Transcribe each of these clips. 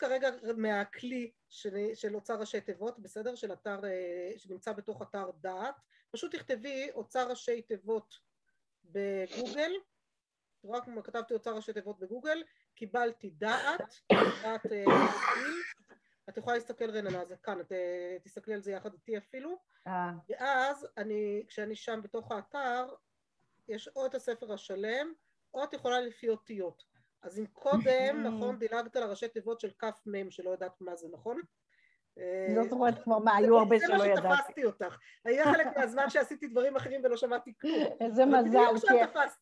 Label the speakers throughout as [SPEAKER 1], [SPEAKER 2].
[SPEAKER 1] כרגע מהכלי של, של אוצר ראשי תיבות, בסדר? של אתר, אה, שנמצא בתוך אתר דעת. פשוט תכתבי אוצר ראשי תיבות בגוגל, רק כתבתי אוצר ראשי תיבות בגוגל, קיבלתי דעת, דעת אה, את יכולה להסתכל רננה, זה כאן, את תסתכלי על זה יחד איתי אפילו, אה. ואז אני, כשאני שם בתוך האתר, יש או את הספר השלם, או את יכולה לפי אותיות. אז אם קודם, נכון, דילגת על הראשי תיבות של כף מ' שלא יודעת מה זה, נכון?
[SPEAKER 2] לא זוכרת כמו מה, היו הרבה שלא ידעתי.
[SPEAKER 1] זה מה שתפסתי אותך. היה חלק מהזמן שעשיתי דברים אחרים ולא שמעתי כלום.
[SPEAKER 2] איזה מזל,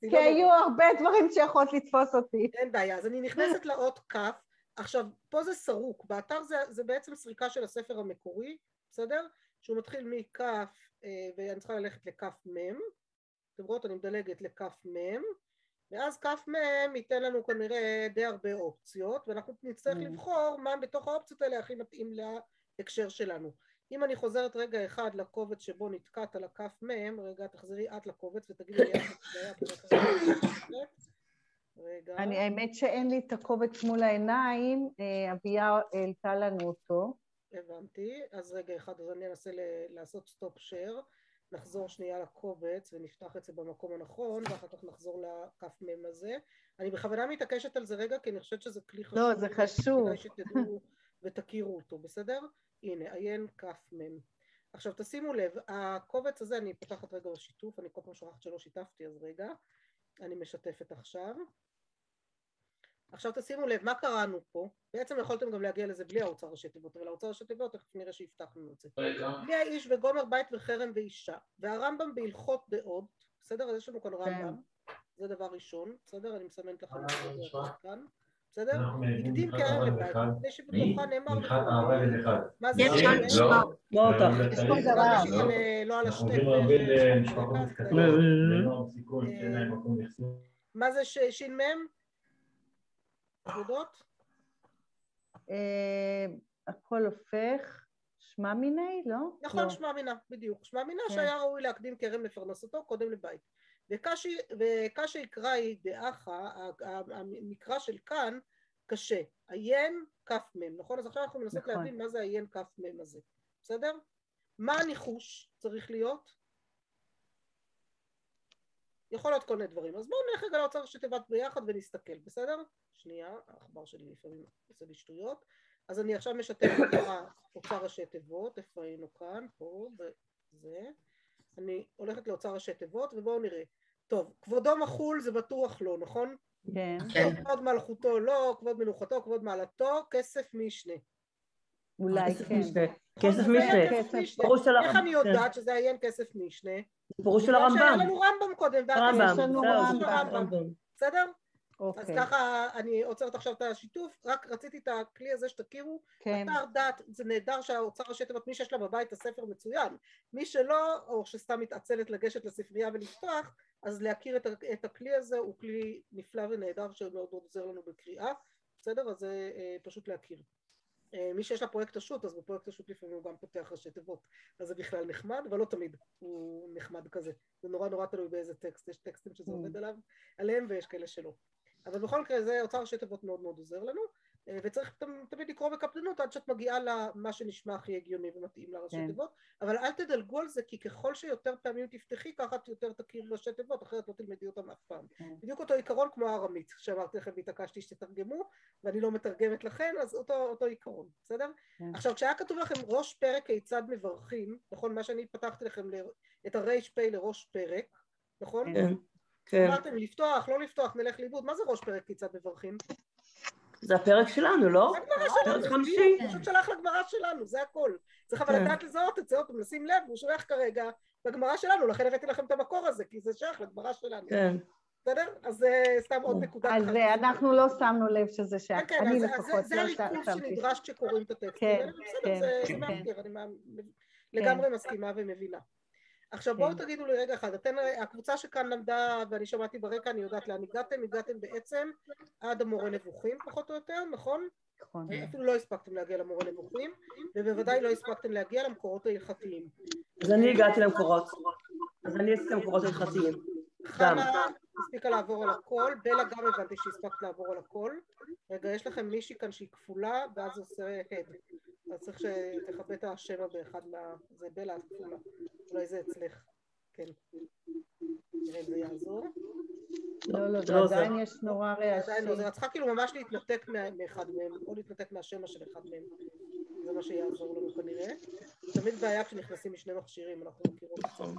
[SPEAKER 2] כי לא היו הרבה דברים שיכולת לתפוס אותי.
[SPEAKER 1] אין בעיה, אז אני נכנסת לאות כף, עכשיו, פה זה סרוק, באתר זה, זה בעצם סריקה של הספר המקורי, בסדר? שהוא מתחיל מכף, אה, ואני צריכה ללכת לכף מ', אתם רואות, אני מדלגת לכף מ', ואז כף מ' ייתן לנו כנראה די הרבה אופציות, ואנחנו נצטרך mm. לבחור מה בתוך האופציות האלה הכי מתאים להקשר שלנו. אם אני חוזרת רגע אחד לקובץ שבו נתקעת על הכף מ', רגע תחזרי את לקובץ ותגידי לי איך זה היה,
[SPEAKER 2] רגע. אני, האמת שאין לי את הקובץ מול העיניים, אה, אביה העלתה לנו אותו.
[SPEAKER 1] הבנתי, אז רגע אחד, אז אני אנסה לעשות סטופ שייר, נחזור שנייה לקובץ ונפתח את זה במקום הנכון, ואחר כך נחזור לכף מ' הזה. אני בכוונה מתעקשת על זה רגע, כי אני חושבת שזה כלי חשוב.
[SPEAKER 2] לא, זה חשוב.
[SPEAKER 1] כדאי שתדעו ותכירו אותו, בסדר? הנה, עיין כף מ'. עכשיו תשימו לב, הקובץ הזה, אני פותחת רגע בשיתוף, אני כל פעם שוכחת שלא שיתפתי, אז רגע, אני משתפת עכשיו. עכשיו תשימו לב, מה קראנו פה? בעצם יכולתם גם להגיע לזה בלי האוצר ראשי תיבות, אבל האוצר ראשי תיבות, תכף נראה שהבטחנו את זה. בלי האיש וגומר בית וחרם ואישה, והרמב"ם בהלכות דעות, בסדר? אז יש לנו כאן כן. רמב"ם, זה דבר ראשון, בסדר? אני מסמנת לכם את זה כאן. בסדר? הקדים כרם לבית, לפני שבתוכה נאמר מה זה? יש
[SPEAKER 2] לא, לא אותך.
[SPEAKER 1] יש פה דבר. לא על השטק. מה זה ש"מ? עבודות?
[SPEAKER 2] אה, הכל הופך שמע מיני, לא?
[SPEAKER 1] נכון, לא. שמע מינה, בדיוק. שמע מינה כן. שהיה ראוי להקדים כרם לפרנסתו קודם לבית. וקשי יקרא היא דאחה, המקרא של כאן קשה. עיין כף מ', נכון? אז עכשיו אנחנו מנסות נכון. להבין מה זה עיין כף מ' הזה, בסדר? מה הניחוש צריך להיות? יכול להיות כל מיני דברים. אז בואו נלך רגע לאוצר ראשי תיבות ביחד ונסתכל, בסדר? שנייה, העכבר שלי לפעמים עושה לי שטויות. אז אני עכשיו משתף את האוצר ראשי תיבות, איפה היינו כאן? פה, וזה. אני הולכת לאוצר ראשי תיבות, ובואו נראה. טוב, כבודו מחול זה בטוח לא, נכון?
[SPEAKER 2] כן.
[SPEAKER 1] כן. כבוד מלכותו לא, כבוד מנוחתו, כבוד מעלתו, כסף משנה.
[SPEAKER 2] אולי כן.
[SPEAKER 3] כסף
[SPEAKER 1] משנה. איך אני יודעת שזה עיין כסף משנה?
[SPEAKER 3] פירוש של הרמב"ם. שהיה
[SPEAKER 1] לנו רמב"ם קודם.
[SPEAKER 3] רמב"ם,
[SPEAKER 1] בסדר? אוקיי. אז ככה אני עוצרת עכשיו את השיתוף, רק רציתי את הכלי הזה שתכירו, כן. אתר דת, זה נהדר שהאוצר ראשי תיבות, מי שיש לה בבית הספר מצוין, מי שלא, או שסתם מתעצלת לגשת לספרייה ולפתוח, אז להכיר את, את הכלי הזה הוא כלי נפלא ונהדר שמאוד מאוד עוזר לנו בקריאה, בסדר? אז זה אה, פשוט להכיר. אה, מי שיש לה פרויקט השו"ת, אז בפרויקט השו"ת לפעמים הוא גם פותח ראשי תיבות, אז זה בכלל נחמד, אבל לא תמיד הוא נחמד כזה. זה נורא נורא תלוי באיזה טקסט, יש טקסטים שזה mm. עובד עליו, עליהם ויש כאלה שלא. אבל בכל מקרה זה אוצר ראשי תיבות מאוד מאוד עוזר לנו. וצריך תמיד לקרוא בקפדנות עד שאת מגיעה למה שנשמע הכי הגיוני ומתאים לראשי כן. תיבות, אבל אל תדלגו על זה כי ככל שיותר פעמים תפתחי ככה את יותר תכיר ראשי תיבות, אחרת לא תלמדי אותם אף פעם. כן. בדיוק אותו עיקרון כמו הארמית, שאמרתי לכם והתעקשתי שתתרגמו, ואני לא מתרגמת לכן, אז אותו, אותו עיקרון, בסדר? כן. עכשיו כשהיה כתוב לכם ראש פרק כיצד מברכים, נכון? מה שאני פתחתי לכם את הר"פ לראש פרק, נכון? כן. כן. אמרתם לפתוח, לא לפתוח, נלך לאיבוד, מה זה ראש פרק כיצד מברכים?
[SPEAKER 3] זה הפרק שלנו, לא?
[SPEAKER 1] זה הגמרא שלנו, זה בדיוק, פשוט שלח לגמרא שלנו, זה הכל. צריך אבל כן. לדעת לזהות את זה, עוד פעם, לשים לב, הוא שולח כרגע לגמרא שלנו, לכן הבאתי לכם את המקור הזה, כי זה שייך לגמרא שלנו. כן. בסדר? אז זה סתם עוד נקודה
[SPEAKER 2] אחת. אז אנחנו לא שמנו לב שזה שייך,
[SPEAKER 1] כן, אני לפחות לא שמתי. זה הריכוז שנדרש כשקוראים את הטקסטים האלה, בסדר, זה מאתגר, אני לגמרי מסכימה ומבינה. עכשיו בואו כן. תגידו לי רגע אחד, אתן, הקבוצה שכאן למדה ואני שמעתי ברקע, אני יודעת לאן הגעתם, הגעתם בעצם עד המורה נבוכים פחות או יותר, נכון? נכון. אפילו לא הספקתם להגיע למורה נבוכים, ובוודאי לא הספקתם להגיע למקורות ההלכתיים.
[SPEAKER 3] אז אני הגעתי למקורות, אז אני עשיתי למקורות ההלכתיים.
[SPEAKER 1] הספיקה לעבור על הכל, בלה גם הבנתי שהספקת לעבור על הכל. רגע, יש לכם מישהי כאן שהיא כפולה, ואז עושה הד. אז צריך שתכבה את השמע באחד מה... זה בלה הכפולה. אולי זה אצלך. כן. נראה אם זה יעזור.
[SPEAKER 2] לא, לא, לא עדיין יש נורא רעשים. עדיין לא,
[SPEAKER 1] זה צריכה כאילו ממש להתנתק מאחד מהם, או להתנתק מהשמע של אחד מהם. זה מה שיעזור לנו כנראה. תמיד בעיה כשנכנסים משני מכשירים, אנחנו מכירות את זה. נכון.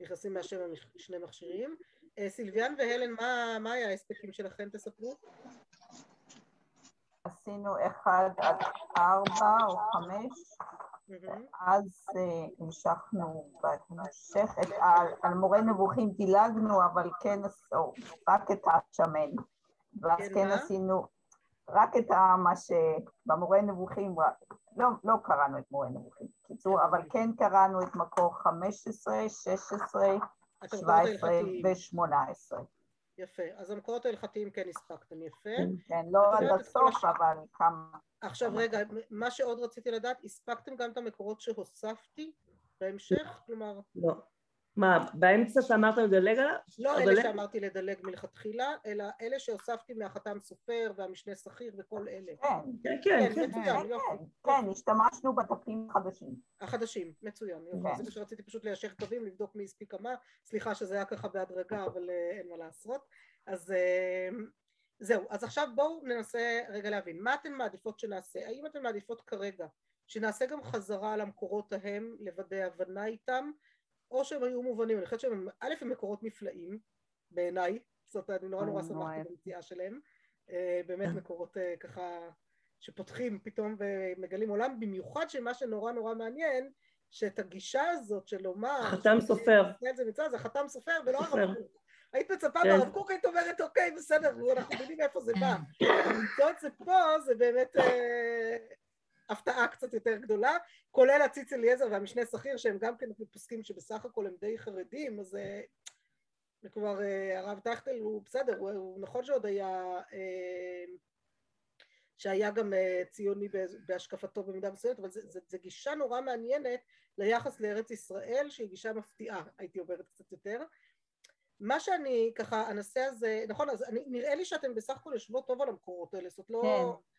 [SPEAKER 1] נכנסים מהשם משני מכשירים. אה, סילביאן והלן, מה, מה היה ההספקים שלכם? תספרו.
[SPEAKER 4] עשינו אחד עד ארבע או חמש, אז אה, המשכנו בהמשך, על מורה נבוכים דילגנו, אבל כן עשו, רק את השמן, ואז כן, כן עשינו, רק את מה שבמורה נבוכים, לא, לא קראנו את מורה נבוכים, בקיצור, אבל כן קראנו את מקור 15, 16, 17 ו-18.
[SPEAKER 1] יפה, אז המקורות ההלכתיים כן הספקתם יפה.
[SPEAKER 4] כן, לא עד הסוף, אבל כמה...
[SPEAKER 1] עכשיו רגע, מה שעוד רציתי לדעת, הספקתם גם את המקורות שהוספתי בהמשך? כלומר...
[SPEAKER 3] לא. מה, באמצע שאמרת לדלג עליו?
[SPEAKER 1] לא אלה שאמרתי לדלג מלכתחילה, אלא אלה שהוספתי מהחתם סופר והמשנה שכיר וכל אלה.
[SPEAKER 4] כן, כן, כן. כן, מצוין, יופי. כן, השתמשנו בדפים החדשים.
[SPEAKER 1] החדשים, מצוין, יופי. זה מה שרציתי פשוט ליישר קווים, לבדוק מי הספיק כמה. סליחה שזה היה ככה בהדרגה, אבל אין מה לעשות. אז זהו, אז עכשיו בואו ננסה רגע להבין. מה אתן מעדיפות שנעשה? האם אתן מעדיפות כרגע שנעשה גם חזרה על המקורות ההם, לוודא הבנה איתם? או שהם היו מובנים, אני חושבת שהם, א' הם מקורות נפלאים בעיניי, זאת אומרת אני נורא נורא שמחתי במציאה שלהם, אה, באמת מקורות אה, ככה שפותחים פתאום ומגלים עולם, במיוחד שמה שנורא נורא מעניין, שאת הגישה הזאת של לומר,
[SPEAKER 3] חתם סופר,
[SPEAKER 1] זה מצד זה חתם סופר ולא הרב קוק, היית מצפה כן. מהרב קוק היית אומרת אוקיי בסדר אנחנו יודעים איפה זה בא, למצוא את זה פה זה באמת אה, הפתעה קצת יותר גדולה, כולל הציץ אליעזר והמשנה שכיר שהם גם כן פוסקים שבסך הכל הם די חרדים, אז uh, כבר uh, הרב טכטל הוא בסדר, הוא, הוא נכון שעוד היה, uh, שהיה גם ציוני בהשקפתו במידה מסוימת, אבל זו גישה נורא מעניינת ליחס לארץ ישראל שהיא גישה מפתיעה, הייתי אומרת קצת יותר. מה שאני ככה, הנושא הזה, נכון, אז אני, נראה לי שאתם בסך הכל יושבות טוב על המקורות האלה, זאת לא...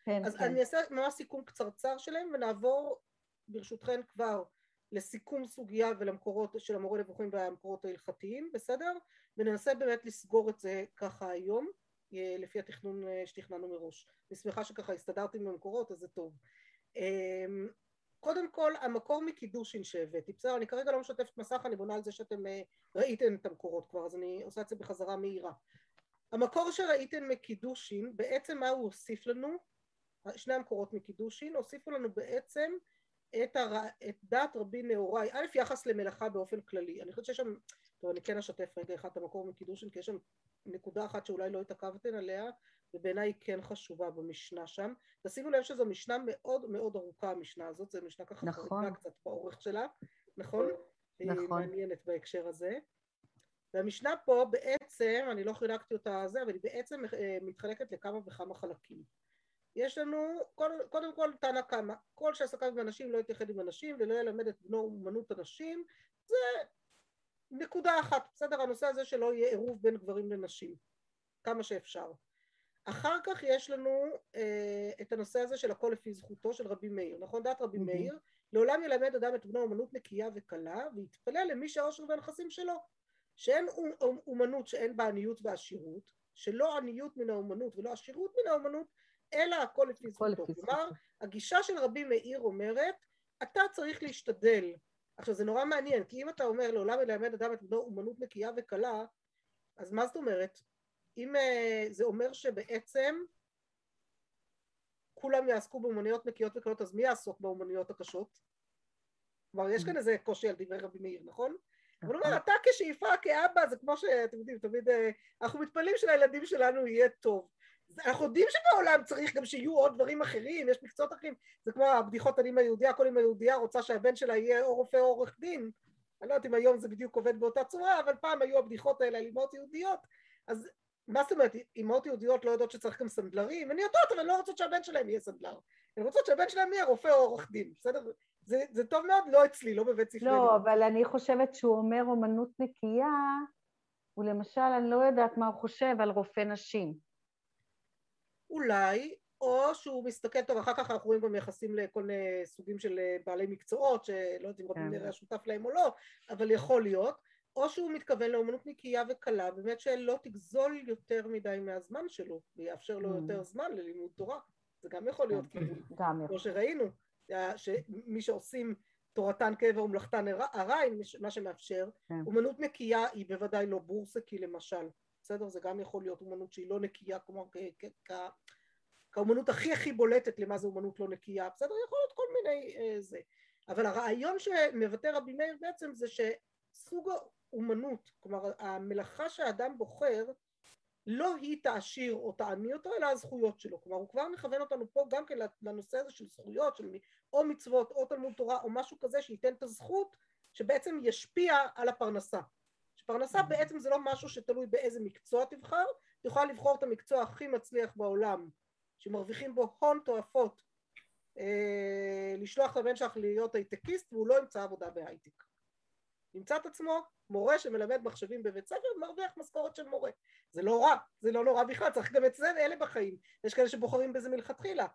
[SPEAKER 1] כן, כן, אז כן. אני אעשה ממש סיכום קצרצר שלהם ונעבור ברשותכן כבר לסיכום סוגיה ולמקורות של המורה נבוכים והמקורות ההלכתיים, בסדר? וננסה באמת לסגור את זה ככה היום, אה, לפי התכנון אה, שתכננו מראש. אני שמחה שככה הסתדרתי עם המקורות, אז זה טוב. קודם כל המקור מקידושין שהבאתי, בסדר אני כרגע לא משתפת מסך אני בונה על זה שאתם אה, ראיתם את המקורות כבר אז אני עושה את זה בחזרה מהירה. המקור שראיתם מקידושין בעצם מה הוא הוסיף לנו? שני המקורות מקידושין הוסיפו לנו בעצם את, הר... את דעת רבי נהוראי א' יחס למלאכה באופן כללי. אני חושבת שיש שם טוב אני כן אשתף רגע אחד את המקור מקידושין כי יש שם נקודה אחת שאולי לא התעכבתן עליה ובעיניי היא כן חשובה במשנה שם. תשימו לב שזו משנה מאוד מאוד ארוכה המשנה הזאת, זו משנה ככה נכון. חריגה קצת באורך שלה, נכון? נכון. היא מעניינת בהקשר הזה. והמשנה פה בעצם, אני לא חילקתי אותה זה, אבל היא בעצם אה, מתחלקת לכמה וכמה חלקים. יש לנו, קודם כל תנא קמא, כל שעסקיו עם אנשים לא יתייחד עם אנשים ולא ילמד את בנו אומנות הנשים, זה נקודה אחת, בסדר? הנושא הזה שלא יהיה עירוב בין גברים לנשים, כמה שאפשר. אחר כך יש לנו אה, את הנושא הזה של הכל לפי זכותו של רבי מאיר, נכון? דעת רבי mm-hmm. מאיר, לעולם ילמד אדם את בנו אומנות נקייה וקלה ויתפלל למי שהעושר והנכסים שלו, שאין אומנות שאין בה עניות ועשירות, שלא עניות מן האומנות ולא עשירות מן האומנות, אלא הכל לפי זכותו. כלומר, הגישה של רבי מאיר אומרת, אתה צריך להשתדל. עכשיו זה נורא מעניין, כי אם אתה אומר לעולם ילמד אדם את בנו אומנות נקייה וקלה, אז מה זאת אומרת? אם אה, זה אומר שבעצם כולם יעסקו באומנויות נקיות וקלות, אז מי יעסוק באומנויות הקשות? כלומר, יש כאן איזה קושי על דברי רבי מאיר, נכון? אבל הוא אומר, נכון. אתה כשאיפה, כאבא, זה כמו שאתם יודעים, תמיד אה, אנחנו מתפללים שלילדים שלנו יהיה טוב. אנחנו יודעים שבעולם צריך גם שיהיו עוד דברים אחרים, יש מקצועות אחרים, זה כמו הבדיחות על אמא יהודייה, כל אמא יהודייה רוצה שהבן שלה יהיה או רופא או עורך דין, אני לא יודעת אם היום זה בדיוק עובד באותה צורה, אבל פעם היו הבדיחות האלה על אמהות יהודיות, אז מה זאת אומרת, אמהות יהודיות לא יודעות שצריך גם סנדלרים? הן יודעות, אבל לא רוצות שהבן שלהם יהיה סנדלר. הן רוצות שהבן שלהם יהיה רופא או עורך דין, בסדר? זה, זה טוב מאוד, לא אצלי, לא בבית ספרי.
[SPEAKER 2] לא, אבל אני חושבת שהוא אומר אומנות נקייה, הוא למשל, אני לא יודעת מה הוא חושב על רופא נשים.
[SPEAKER 1] אולי, או שהוא מסתכל טוב, אחר כך אנחנו רואים גם יחסים לכל מיני סוגים של בעלי מקצועות, שלא יודעת אם רבי כן. מאיר שותף להם או לא, אבל יכול להיות, או שהוא מתכוון לאומנות נקייה וקלה, באמת שלא תגזול יותר מדי מהזמן שלו, ויאפשר לו mm. יותר זמן ללימוד תורה. זה גם יכול להיות כן, כיוון, כמו שראינו, שמי שעושים תורתן קבע ומלאכתן ארעי, מה שמאפשר, כן. אומנות נקייה היא בוודאי לא בורסקי למשל, בסדר? זה גם יכול להיות אומנות שהיא לא נקייה, כלומר כאומנות הכי הכי בולטת למה זה אומנות לא נקייה, בסדר? יכול להיות כל מיני אה, זה. אבל הרעיון שמבטא רבי מאיר בעצם זה שסוג האומנות, כלומר המלאכה שהאדם בוחר לא היא תעשיר או תעני אותו, אלא הזכויות שלו. כלומר, הוא כבר מכוון אותנו פה גם כן לנושא הזה של זכויות, של או מצוות או תלמוד תורה או משהו כזה שייתן את הזכות שבעצם ישפיע על הפרנסה. שפרנסה בעצם זה לא משהו שתלוי באיזה מקצוע תבחר, את יכולה לבחור את המקצוע הכי מצליח בעולם, שמרוויחים בו הון תועפות, אה, לשלוח הבן שלך להיות הייטקיסט והוא לא ימצא עבודה בהייטק. ימצא את עצמו מורה שמלמד מחשבים בבית ספר ומרוויח משכורת של מורה. זה לא רע, זה לא נורא בכלל, צריך גם את זה, אלה בחיים. יש כאלה שבוחרים בזה מלכתחילה.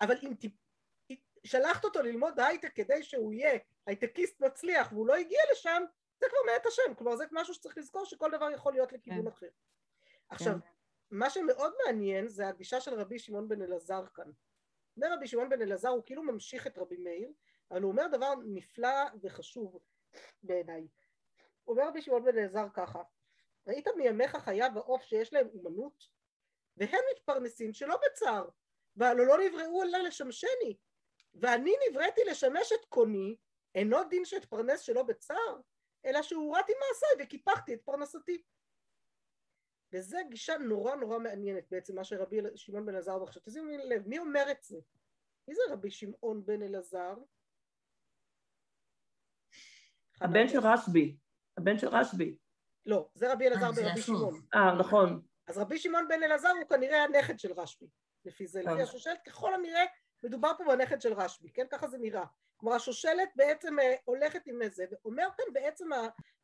[SPEAKER 1] אבל אם ת... שלחת אותו ללמוד הייטק כדי שהוא יהיה הייטקיסט מצליח והוא לא הגיע לשם, זה כבר מאת השם. כלומר זה משהו שצריך לזכור שכל דבר יכול להיות לכיוון כן. אחר. עכשיו, כן. מה שמאוד מעניין זה הגישה של רבי שמעון בן אלעזר כאן. אומר רבי שמעון בן אלעזר הוא כאילו ממשיך את רבי מאיר, אבל הוא אומר דבר נפלא וחשוב בעיניי. אומר רבי שמעון בן אלעזר ככה, ראית מימיך חיה ועוף שיש להם אומנות, והם מתפרנסים שלא בצער, והלא לא נבראו אלא לשמשני, ואני נבראתי לשמש את קוני, אינו דין שאתפרנס שלא בצער, אלא שהורדתי מעשיי וקיפחתי את פרנסתי. וזו גישה נורא נורא מעניינת בעצם מה שרבי שמעון בן אלעזר עכשיו תשימו לב מי אומר את זה? מי זה רבי שמעון בן אלעזר?
[SPEAKER 3] הבן של רשב"י הבן של רשב"י.
[SPEAKER 1] לא, זה רבי אלעזר אה, ברבי שמעון.
[SPEAKER 3] אה, נכון.
[SPEAKER 1] אז רבי שמעון בן אלעזר הוא כנראה הנכד של רשב"י, לפי זה, לפי השושלת, ככל הנראה מדובר פה בנכד של רשב"י, כן? ככה זה נראה. כלומר השושלת בעצם אה, הולכת עם זה, ואומר כאן בעצם,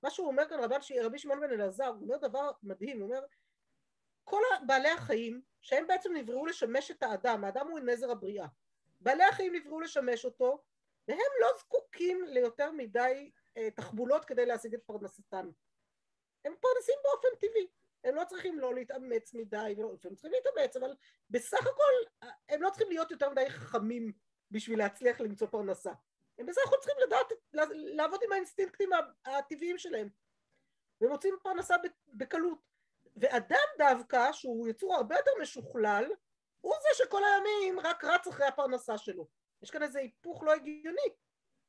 [SPEAKER 1] מה שהוא אומר כאן רבי, רבי שמעון בן אלעזר, הוא אומר דבר מדהים, הוא אומר, כל בעלי החיים, שהם בעצם נבראו לשמש את האדם, האדם הוא נזר הבריאה, בעלי החיים נבראו לשמש אותו, והם לא זקוקים ליותר מדי תחבולות כדי להשיג את פרנסתן. הם פרנסים באופן טבעי, הם לא צריכים לא להתאמץ מדי, ולא, הם צריכים להתאמץ, אבל בסך הכל הם לא צריכים להיות יותר מדי חכמים בשביל להצליח למצוא פרנסה. הם בסך הכל צריכים לדעת, לעבוד עם האינסטינקטים הטבעיים שלהם. והם מוצאים פרנסה בקלות. ואדם דווקא, שהוא יצור הרבה יותר משוכלל, הוא זה שכל הימים רק רץ אחרי הפרנסה שלו. יש כאן איזה היפוך לא הגיוני.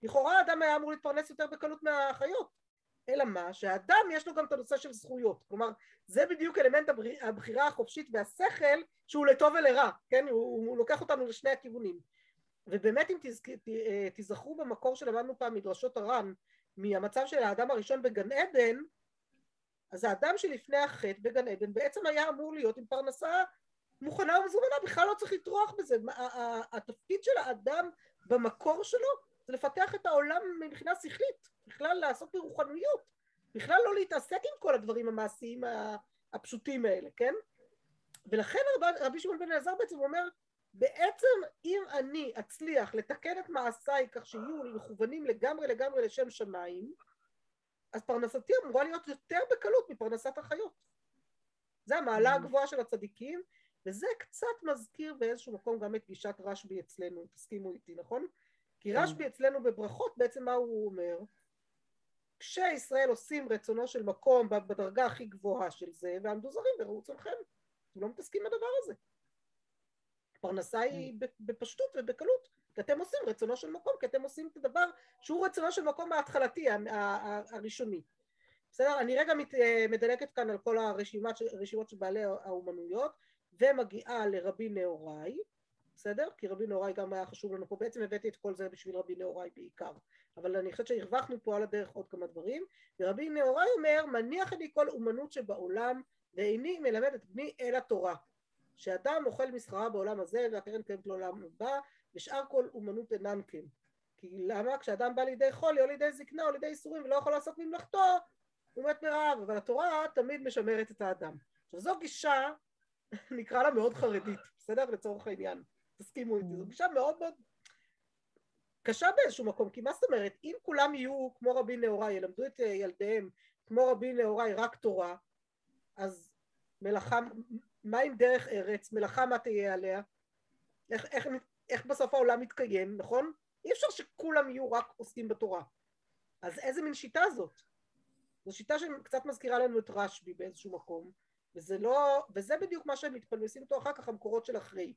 [SPEAKER 1] לכאורה האדם היה אמור להתפרנס יותר בקלות מהחיות אלא מה? שהאדם יש לו גם את הנושא של זכויות כלומר זה בדיוק אלמנט הבחירה החופשית והשכל שהוא לטוב ולרע כן? הוא, הוא לוקח אותנו לשני הכיוונים ובאמת אם תזכ... אה, תזכרו במקור שלמדנו פעם מדרשות הר"ן מהמצב של האדם הראשון בגן עדן אז האדם שלפני החטא בגן עדן בעצם היה אמור להיות עם פרנסה מוכנה ומזומנה בכלל לא צריך לטרוח בזה התפקיד של האדם במקור שלו זה לפתח את העולם מבחינה שכלית, בכלל לעסוק ברוחניות, בכלל לא להתעסק עם כל הדברים המעשיים הפשוטים האלה, כן? ולכן רב, רבי שמעון בן אלעזר בעצם אומר, בעצם אם אני אצליח לתקן את מעשיי כך שיהיו מכוונים לגמרי לגמרי לשם שמיים, אז פרנסתי אמורה להיות יותר בקלות מפרנסת החיות. זה המעלה mm. הגבוהה של הצדיקים, וזה קצת מזכיר באיזשהו מקום גם את גישת רשב"י אצלנו, תסכימו איתי, נכון? כי כן. רשב"י אצלנו בברכות בעצם מה הוא אומר? כשישראל עושים רצונו של מקום בדרגה הכי גבוהה של זה ועמדו זרים וראו צונכם אתם לא מתעסקים בדבר הזה פרנסה היא כן. בפשטות ובקלות כי אתם עושים רצונו של מקום כי אתם עושים את הדבר שהוא רצונו של מקום ההתחלתי הראשוני בסדר? אני רגע מדלגת כאן על כל הרשימות של בעלי האומנויות ומגיעה לרבי נהוראי בסדר? כי רבי נהוראי גם היה חשוב לנו פה, בעצם הבאתי את כל זה בשביל רבי נהוראי בעיקר, אבל אני חושבת שהרווחנו פה על הדרך עוד כמה דברים, ורבי נהוראי אומר, מניח אני כל אומנות שבעולם, ואיני מלמד את בני אל התורה, שאדם אוכל מסחרה בעולם הזה, והקרן קיימת לעולם הבא, ושאר כל אומנות אינן כן. כי למה? כשאדם בא לידי חולי או לידי זקנה או לידי איסורים ולא יכול לעשות ממלכתו, הוא מת מרעב, אבל התורה תמיד משמרת את האדם. עכשיו זו גישה, נקרא לה מאוד חרדית, בסדר? לצורך העניין, תסכימו איתי, זו mm. גישה מאוד מאוד קשה באיזשהו מקום, כי מה זאת אומרת, אם כולם יהיו כמו רבי נהוראי, ילמדו את ילדיהם כמו רבי נהוראי רק תורה, אז מלאכה, מה עם דרך ארץ, מלאכה מה תהיה עליה? איך, איך, איך בסוף העולם מתקיים, נכון? אי אפשר שכולם יהיו רק עוסקים בתורה. אז איזה מין שיטה זאת? זו שיטה שקצת מזכירה לנו את רשב"י באיזשהו מקום, וזה לא, וזה בדיוק מה שהם מתפלמסים איתו אחר כך המקורות של אחרי.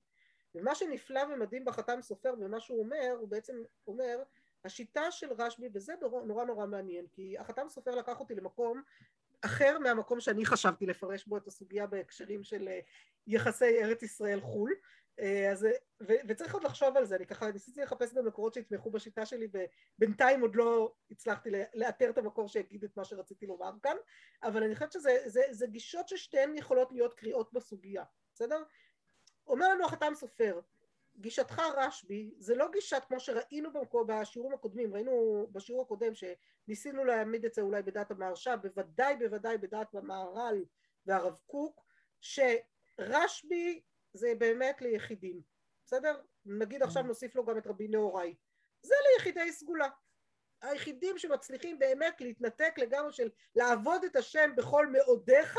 [SPEAKER 1] ומה שנפלא ומדהים בחתם סופר ומה שהוא אומר, הוא בעצם אומר, השיטה של רשב"י, וזה נורא נורא, מעניין, כי החתם סופר לקח אותי למקום אחר מהמקום שאני חשבתי לפרש בו את הסוגיה בהקשרים של אה, יחסי ארץ ישראל חו"ל, אה, אז, ו, וצריך עוד לחשוב על זה, אני ככה ניסיתי לחפש גם מקורות שיתמכו בשיטה שלי ובינתיים עוד לא הצלחתי לאתר את המקור שיגיד את מה שרציתי לומר כאן, אבל אני חושבת שזה זה, זה גישות ששתיהן יכולות להיות קריאות בסוגיה, בסדר? אומר לנו החתם סופר, גישתך רשב"י זה לא גישת כמו שראינו במקור, בשיעורים הקודמים, ראינו בשיעור הקודם שניסינו להעמיד את זה אולי בדעת המהרש"א, בוודאי בוודאי בדעת המהר"ל והרב קוק, שרשב"י זה באמת ליחידים, בסדר? נגיד עכשיו mm. נוסיף לו גם את רבי נהוראי. זה ליחידי סגולה. היחידים שמצליחים באמת להתנתק לגמרי של לעבוד את השם בכל מאודיך,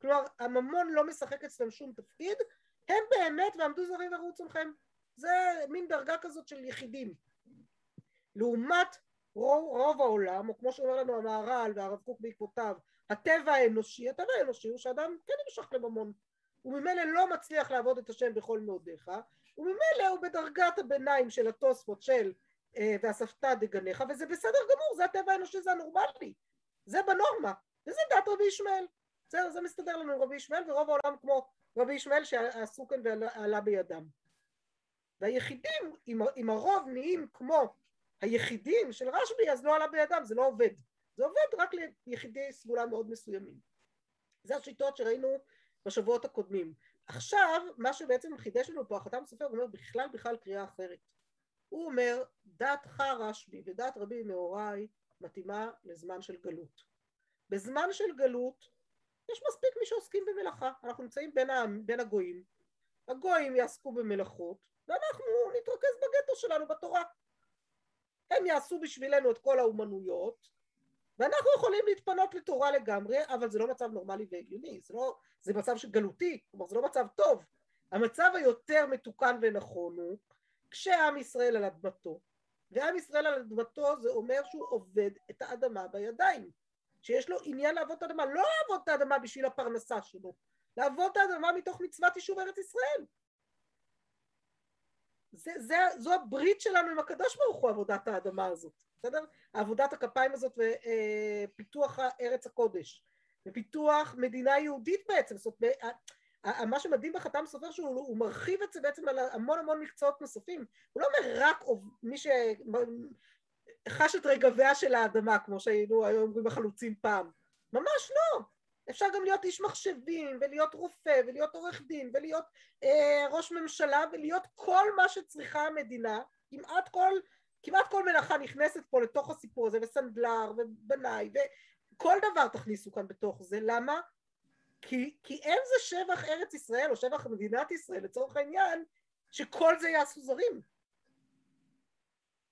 [SPEAKER 1] כלומר הממון לא משחק אצלם שום תפקיד, הם באמת ועמדו זרים ורוצו לכם. זה מין דרגה כזאת של יחידים. לעומת רוב, רוב העולם, או כמו שאומר לנו המהר"ל והרב קוק בעקבותיו, הטבע האנושי, הטבע האנושי הוא שאדם כן נמשך לממון. וממילא לא מצליח לעבוד את השם בכל מאודיך, וממילא הוא בדרגת הביניים של התוספות של אה, והספתא דגניך, וזה בסדר גמור, זה הטבע האנושי, זה הנורמלי, זה בנורמה, וזה דת רבי ישמעאל. בסדר, זה מסתדר לנו עם רבי ישמעאל, ורוב העולם כמו רבי ישמעאל שעשו כאן ועלה בידם. והיחידים, אם, הרוב נהיים כמו היחידים של רשב"י, אז לא עלה בידם, זה לא עובד. זה עובד רק ליחידי סגולה מאוד מסוימים. זה השיטות שראינו בשבועות הקודמים. עכשיו, מה שבעצם חידש לנו פה החתם סופר, הוא אומר בכלל בכלל קריאה אחרת. הוא אומר, דעתך רשב"י ודעת רבי נהוראי מתאימה לזמן של גלות. בזמן של גלות יש מספיק מי שעוסקים במלאכה, אנחנו נמצאים בין, ה, בין הגויים, הגויים יעסקו במלאכות ואנחנו נתרכז בגטו שלנו בתורה. הם יעשו בשבילנו את כל האומנויות ואנחנו יכולים להתפנות לתורה לגמרי, אבל זה לא מצב נורמלי והגיוני, זה, לא, זה מצב גלותי, כלומר זה לא מצב טוב. המצב היותר מתוקן ונכון הוא כשעם ישראל על אדמתו, ועם ישראל על אדמתו זה אומר שהוא עובד את האדמה בידיים, שיש לו עניין לעבוד את האדמה, לא לעבוד את האדמה בשביל הפרנסה שלו, לעבוד את האדמה מתוך מצוות יישוב ארץ ישראל. זה, זה, זו הברית שלנו עם הקדוש ברוך הוא עבודת האדמה הזאת. בסדר? עבודת הכפיים הזאת ופיתוח ארץ הקודש ופיתוח מדינה יהודית בעצם, זאת אומרת מה שמדהים בחתם סופר שהוא מרחיב את זה בעצם על המון המון מקצועות נוספים, הוא לא אומר רק מי שחש את רגביה של האדמה כמו שהיינו היום אומרים החלוצים פעם, ממש לא, אפשר גם להיות איש מחשבים ולהיות רופא ולהיות עורך דין ולהיות אה, ראש ממשלה ולהיות כל מה שצריכה המדינה, כמעט כל כמעט כל מלאכה נכנסת פה לתוך הסיפור הזה, וסנדלר, ובנאי, וכל דבר תכניסו כאן בתוך זה, למה? כי, כי אין זה שבח ארץ ישראל, או שבח מדינת ישראל, לצורך העניין, שכל זה יעשו זרים.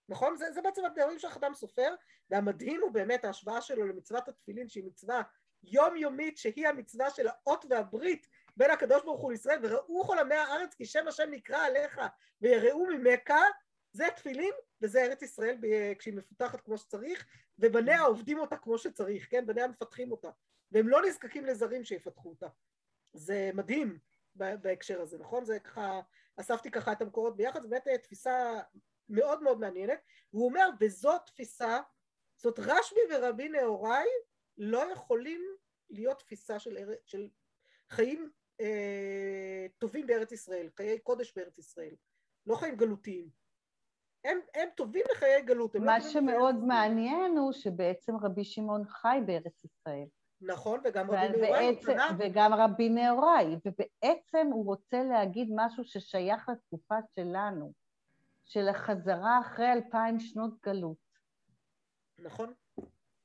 [SPEAKER 1] נכון? זה, זה בעצם התיאורים של חתם סופר, והמדהים הוא באמת ההשוואה שלו למצוות התפילין, שהיא מצווה יומיומית, שהיא המצווה של האות והברית בין הקדוש ברוך הוא לישראל, וראו כל עמי הארץ כי שם השם נקרא עליך, ויראו ממך, זה תפילין וזה ארץ ישראל כשהיא מפותחת כמו שצריך, ובניה עובדים אותה כמו שצריך, כן? בניה מפתחים אותה, והם לא נזקקים לזרים שיפתחו אותה. זה מדהים בהקשר הזה, נכון? זה ככה, אספתי ככה את המקורות ביחד, זו באמת תפיסה מאוד מאוד מעניינת, והוא אומר, וזאת תפיסה, זאת רשב"י ורבי נהוראי לא יכולים להיות תפיסה של, של חיים אה, טובים בארץ ישראל, חיי קודש בארץ ישראל, לא חיים גלותיים. הם, הם טובים לחיי גלות.
[SPEAKER 2] לא מה לא שמאוד מעניין הוא שבעצם רבי שמעון חי בארץ ישראל.
[SPEAKER 1] נכון, וגם רבי נהוראי.
[SPEAKER 2] וגם רבי נהוראי, ובעצם הוא רוצה להגיד משהו ששייך לתקופה שלנו, של החזרה אחרי אלפיים שנות גלות.
[SPEAKER 1] נכון,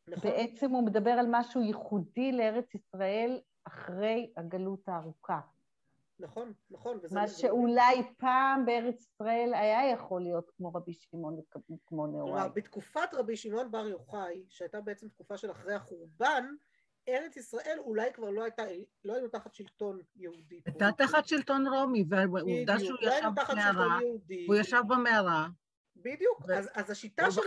[SPEAKER 2] נכון. בעצם הוא מדבר על משהו ייחודי לארץ ישראל אחרי הגלות הארוכה.
[SPEAKER 1] נכון, נכון.
[SPEAKER 2] מה שאולי פעם בארץ ישראל היה יכול להיות כמו רבי שמעון וכמו נאורי.
[SPEAKER 1] כלומר, בתקופת רבי שמעון בר יוחאי, שהייתה בעצם תקופה של אחרי החורבן, ארץ ישראל אולי כבר לא הייתה, לא היינו תחת שלטון יהודי.
[SPEAKER 5] הייתה תחת שלטון רומי, והעובדה שהוא לא ישב במערה, הוא ישב במערה.
[SPEAKER 1] בדיוק, אז השיטה שלו...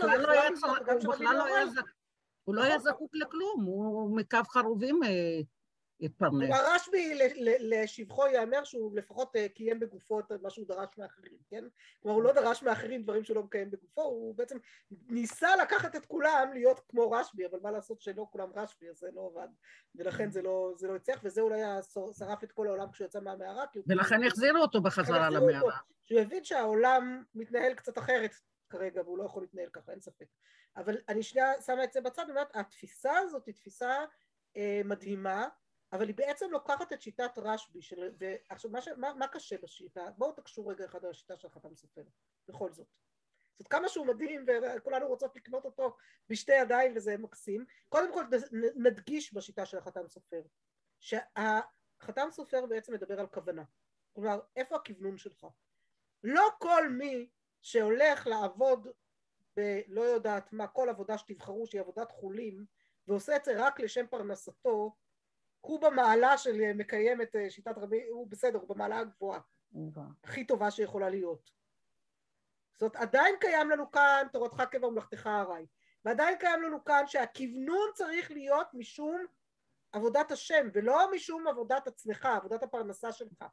[SPEAKER 5] הוא לא היה זקוק לכלום, הוא מקו חרובים התפרנס.
[SPEAKER 1] הרשב"י לשבחו ייאמר שהוא לפחות אה, קיים בגופו את מה שהוא דרש מאחרים, כן? כלומר הוא לא דרש מאחרים דברים שלא מקיים בגופו, הוא בעצם ניסה לקחת את כולם להיות כמו רשב"י, אבל מה לעשות שלא כולם רשב"י, אז זה לא עבד, ולכן זה לא, זה לא הצליח, וזה אולי שרף את כל העולם כשהוא יצא מהמערה.
[SPEAKER 5] ולכן החזירו אותו בחזרה למערה.
[SPEAKER 1] שהוא הבין שהעולם מתנהל קצת אחרת כרגע, והוא לא יכול להתנהל ככה, אין ספק. אבל אני שנייה שמה את זה בצד, התפיסה הזאת היא תפיסה אה, מדהימה, אבל היא בעצם לוקחת את שיטת רשב"י, של... ועכשיו מה, ש... מה, מה קשה בשיטה? בואו תקשו רגע אחד על השיטה של חתם סופר, בכל זאת. זאת כמה שהוא מדהים וכולנו רוצות לקנות אותו בשתי ידיים וזה מקסים. קודם כל נדגיש בשיטה של החתם סופר, שהחתם סופר בעצם מדבר על כוונה. כלומר, איפה הכוונון שלך? לא כל מי שהולך לעבוד בלא יודעת מה, כל עבודה שתבחרו שהיא עבודת חולים, ועושה את זה רק לשם פרנסתו, הוא במעלה של מקיים את אה, שיטת רבי, הוא בסדר, הוא במעלה הגבוהה. הכי טובה שיכולה להיות. זאת עדיין קיים לנו כאן תורתך קבע ומלאכתך ארעי. ועדיין קיים לנו כאן שהכוונון צריך להיות משום עבודת השם, ולא משום עבודת עצמך, עבודת הפרנסה שלך.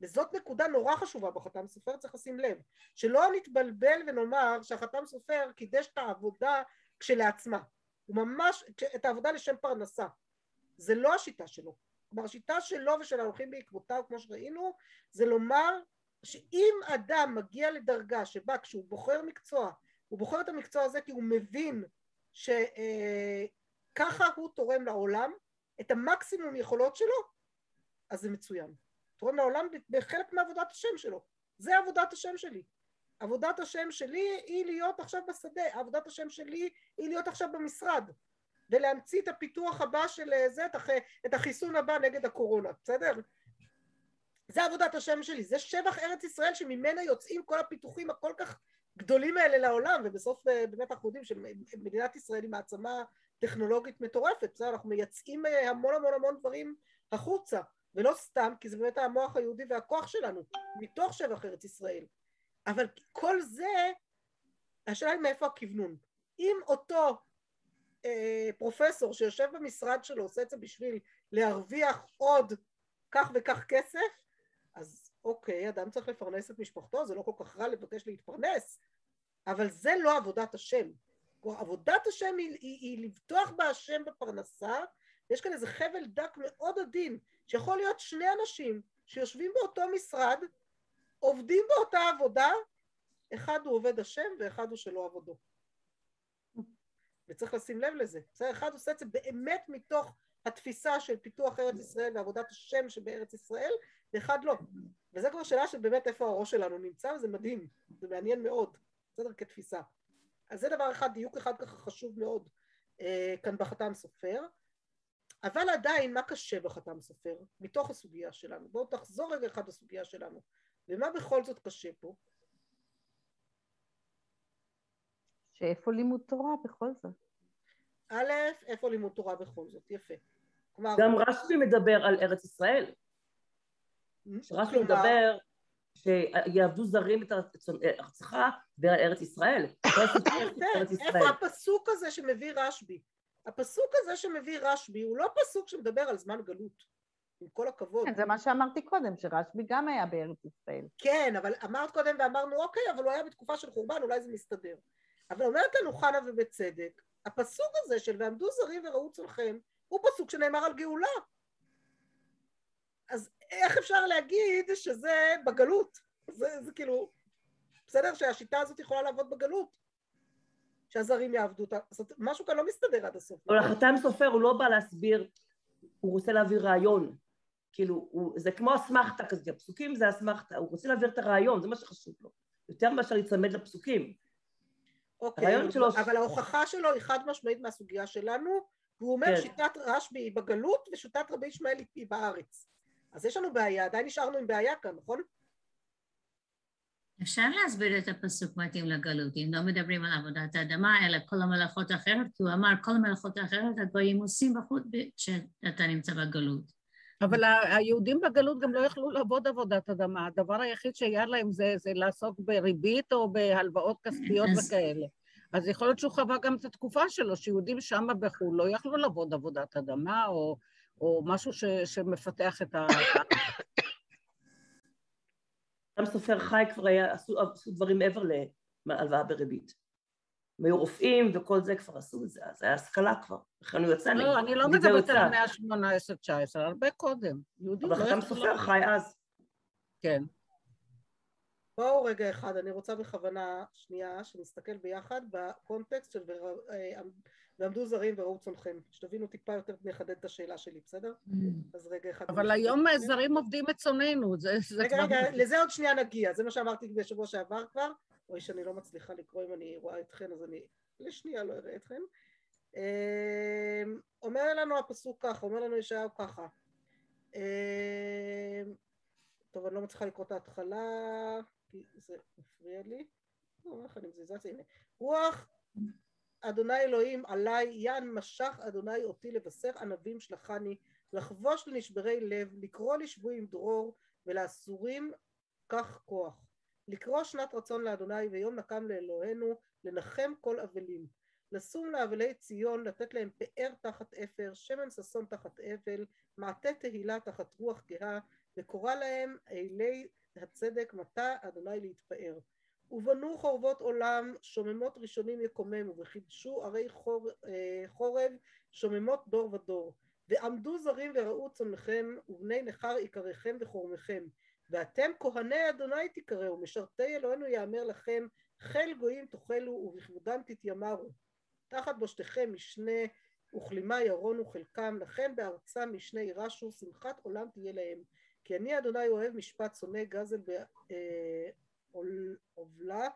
[SPEAKER 1] וזאת נקודה נורא חשובה בחתם סופר, צריך לשים לב. שלא נתבלבל ונאמר שהחתם סופר קידש את העבודה כשלעצמה. הוא ממש, את העבודה לשם פרנסה. זה לא השיטה שלו. כלומר השיטה שלו ושל ההולכים בעקבותיו כמו שראינו זה לומר שאם אדם מגיע לדרגה שבה כשהוא בוחר מקצוע הוא בוחר את המקצוע הזה כי הוא מבין שככה הוא תורם לעולם את המקסימום יכולות שלו אז זה מצוין. תורם לעולם בחלק מעבודת השם שלו זה עבודת השם שלי עבודת השם שלי היא להיות עכשיו בשדה עבודת השם שלי היא להיות עכשיו במשרד ולהמציא את הפיתוח הבא של אה, זה, את החיסון הבא נגד הקורונה, בסדר? זה עבודת השם שלי, זה שבח ארץ ישראל שממנה יוצאים כל הפיתוחים הכל כך גדולים האלה לעולם, ובסוף אה, באמת אנחנו יודעים שמדינת ישראל היא מעצמה טכנולוגית מטורפת, בסדר? אנחנו מייצאים אה, המון המון המון דברים החוצה, ולא סתם, כי זה באמת המוח היהודי והכוח שלנו, מתוך שבח ארץ ישראל. אבל כל זה, השאלה היא מאיפה הכוונון. אם אותו אה, פרופסור שיושב במשרד שלו עושה את זה בשביל להרוויח עוד כך וכך כסף, אז אוקיי, אדם צריך לפרנס את משפחתו, זה לא כל כך רע לבקש להתפרנס, אבל זה לא עבודת השם. עבודת השם היא, היא, היא לבטוח בהשם בפרנסה, יש כאן איזה חבל דק מאוד עדין, שיכול להיות שני אנשים שיושבים באותו משרד, עובדים באותה עבודה, אחד הוא עובד השם ואחד הוא שלא עבודו. וצריך לשים לב לזה. בסדר, אחד עושה את זה באמת מתוך התפיסה של פיתוח ארץ ישראל ועבודת השם שבארץ ישראל, ואחד לא. וזה כבר שאלה של באמת איפה הראש שלנו נמצא, וזה מדהים, זה מעניין מאוד, בסדר, כתפיסה. אז זה דבר אחד, דיוק אחד ככה חשוב מאוד אה, כאן בחתם סופר. אבל עדיין, מה קשה בחתם סופר? מתוך הסוגיה שלנו. בואו תחזור רגע אחד לסוגיה שלנו. ומה בכל זאת קשה פה?
[SPEAKER 2] שאיפה לימוד תורה בכל זאת?
[SPEAKER 1] א', איפה לימוד תורה בכל זאת, יפה.
[SPEAKER 3] כלומר... גם רשב"י מדבר על ארץ ישראל. רשב"י מדבר שיעבדו זרים את ארצך בארץ ישראל.
[SPEAKER 1] איפה הפסוק הזה שמביא רשב"י? הפסוק הזה שמביא רשב"י הוא לא פסוק שמדבר על זמן גלות. עם כל הכבוד.
[SPEAKER 2] כן, זה מה שאמרתי קודם, שרשב"י גם היה בארץ ישראל.
[SPEAKER 1] כן, אבל אמרת קודם ואמרנו, אוקיי, אבל הוא היה בתקופה של חורבן, אולי זה מסתדר. אבל אומרת לנו חנה ובצדק, הפסוק הזה של ועמדו זרים וראו צלחם, הוא פסוק שנאמר על גאולה. אז איך אפשר להגיד שזה בגלות? זה, זה כאילו, בסדר שהשיטה הזאת יכולה לעבוד בגלות, שהזרים יעבדו אותה, זאת משהו כאן לא מסתדר עד הסוף.
[SPEAKER 3] אבל החתם סופר הוא לא בא להסביר, הוא רוצה להעביר רעיון. כאילו, הוא, זה כמו אסמכתה כזה, הפסוקים זה אסמכתה, הוא רוצה להעביר את הרעיון, זה מה שחשוב לו. יותר מאשר להיצמד לפסוקים.
[SPEAKER 1] אוקיי, שלו... אבל ההוכחה שלו היא חד משמעית מהסוגיה שלנו, והוא אומר כן. שיטת רשב"י היא בגלות ושיטת רבי ישמעאל היא בארץ. אז יש לנו בעיה, עדיין נשארנו עם בעיה כאן, נכון?
[SPEAKER 6] אפשר להסביר את הפסוק מתאים לגלות, אם לא מדברים על עבודת האדמה, אלא כל המלאכות האחרות, כי הוא אמר כל המלאכות האחרות הגויים עושים בחוץ כשאתה נמצא בגלות.
[SPEAKER 5] אבל היהודים בגלות גם לא יכלו לעבוד עבודת אדמה, הדבר היחיד שהיה להם זה, זה לעסוק בריבית או בהלוואות כספיות אז... וכאלה. אז יכול להיות שהוא חווה גם את התקופה שלו, שיהודים שם בחו"ל לא יכלו לעבוד עבודת אדמה או, או משהו ש, שמפתח את ה...
[SPEAKER 3] גם סופר חי כבר היה, עשו, עשו דברים מעבר להלוואה בריבית. הם היו רופאים וכל זה כבר עשו את זה, אז היה השכלה כבר, לכן הוא יצא
[SPEAKER 5] נגד. לא, אני לא מדברת על המאה ה-18-19, הרבה קודם.
[SPEAKER 3] אבל חתם סופר חי אז.
[SPEAKER 5] כן.
[SPEAKER 1] בואו רגע אחד, אני רוצה בכוונה שנייה שנסתכל ביחד בקונטקסט של אה, ועמדו זרים וראו צונכם, שתבינו טיפה יותר לחדד את השאלה שלי, בסדר? Mm. אז רגע אחד.
[SPEAKER 5] אבל היום זרים עובדים את צוננו, זה,
[SPEAKER 1] זה רגע, כבר... רגע, לזה עוד שנייה נגיע, זה מה שאמרתי בשבוע שעבר כבר, אוי שאני לא מצליחה לקרוא אם אני רואה אתכן, אז אני לשנייה לא אראה אתכן. אמ, אומר לנו הפסוק ככה, אומר לנו ישעיהו ככה. אמ, טוב, אני לא מצליחה לקרוא את ההתחלה, כי זה מפריע לי. לא, איך אני מזיזה? הנה. רוח אדוני אלוהים עלי ין משך אדוני אותי לבשר ענבים שלחני לחבוש לנשברי לב לקרוא לשבויים דרור ולאסורים קח כוח לקרוא שנת רצון לאדוני ויום נקם לאלוהינו לנחם כל אבלים. לשום לאבלי ציון לתת להם פאר תחת אפר שמן ששון תחת אבל מעטה תהילה תחת רוח כהה וקורא להם אלי הצדק מטה אדוני להתפאר. ובנו חורבות עולם שוממות ראשונים יקומם וחידשו ערי חור, אה, חורב שוממות דור ודור. ועמדו זרים וראו צונכם ובני נכר עיקריכם וחורמכם ואתם כהני אדוני תקראו משרתי אלוהינו יאמר לכם חיל גויים תאכלו ובכבודם תתיימרו. תחת בושתכם משנה וכלימה ירונו חלקם לכן בארצם משנה ירשו שמחת עולם תהיה להם. כי אני אדוני אוהב משפט שונא גזל עובלה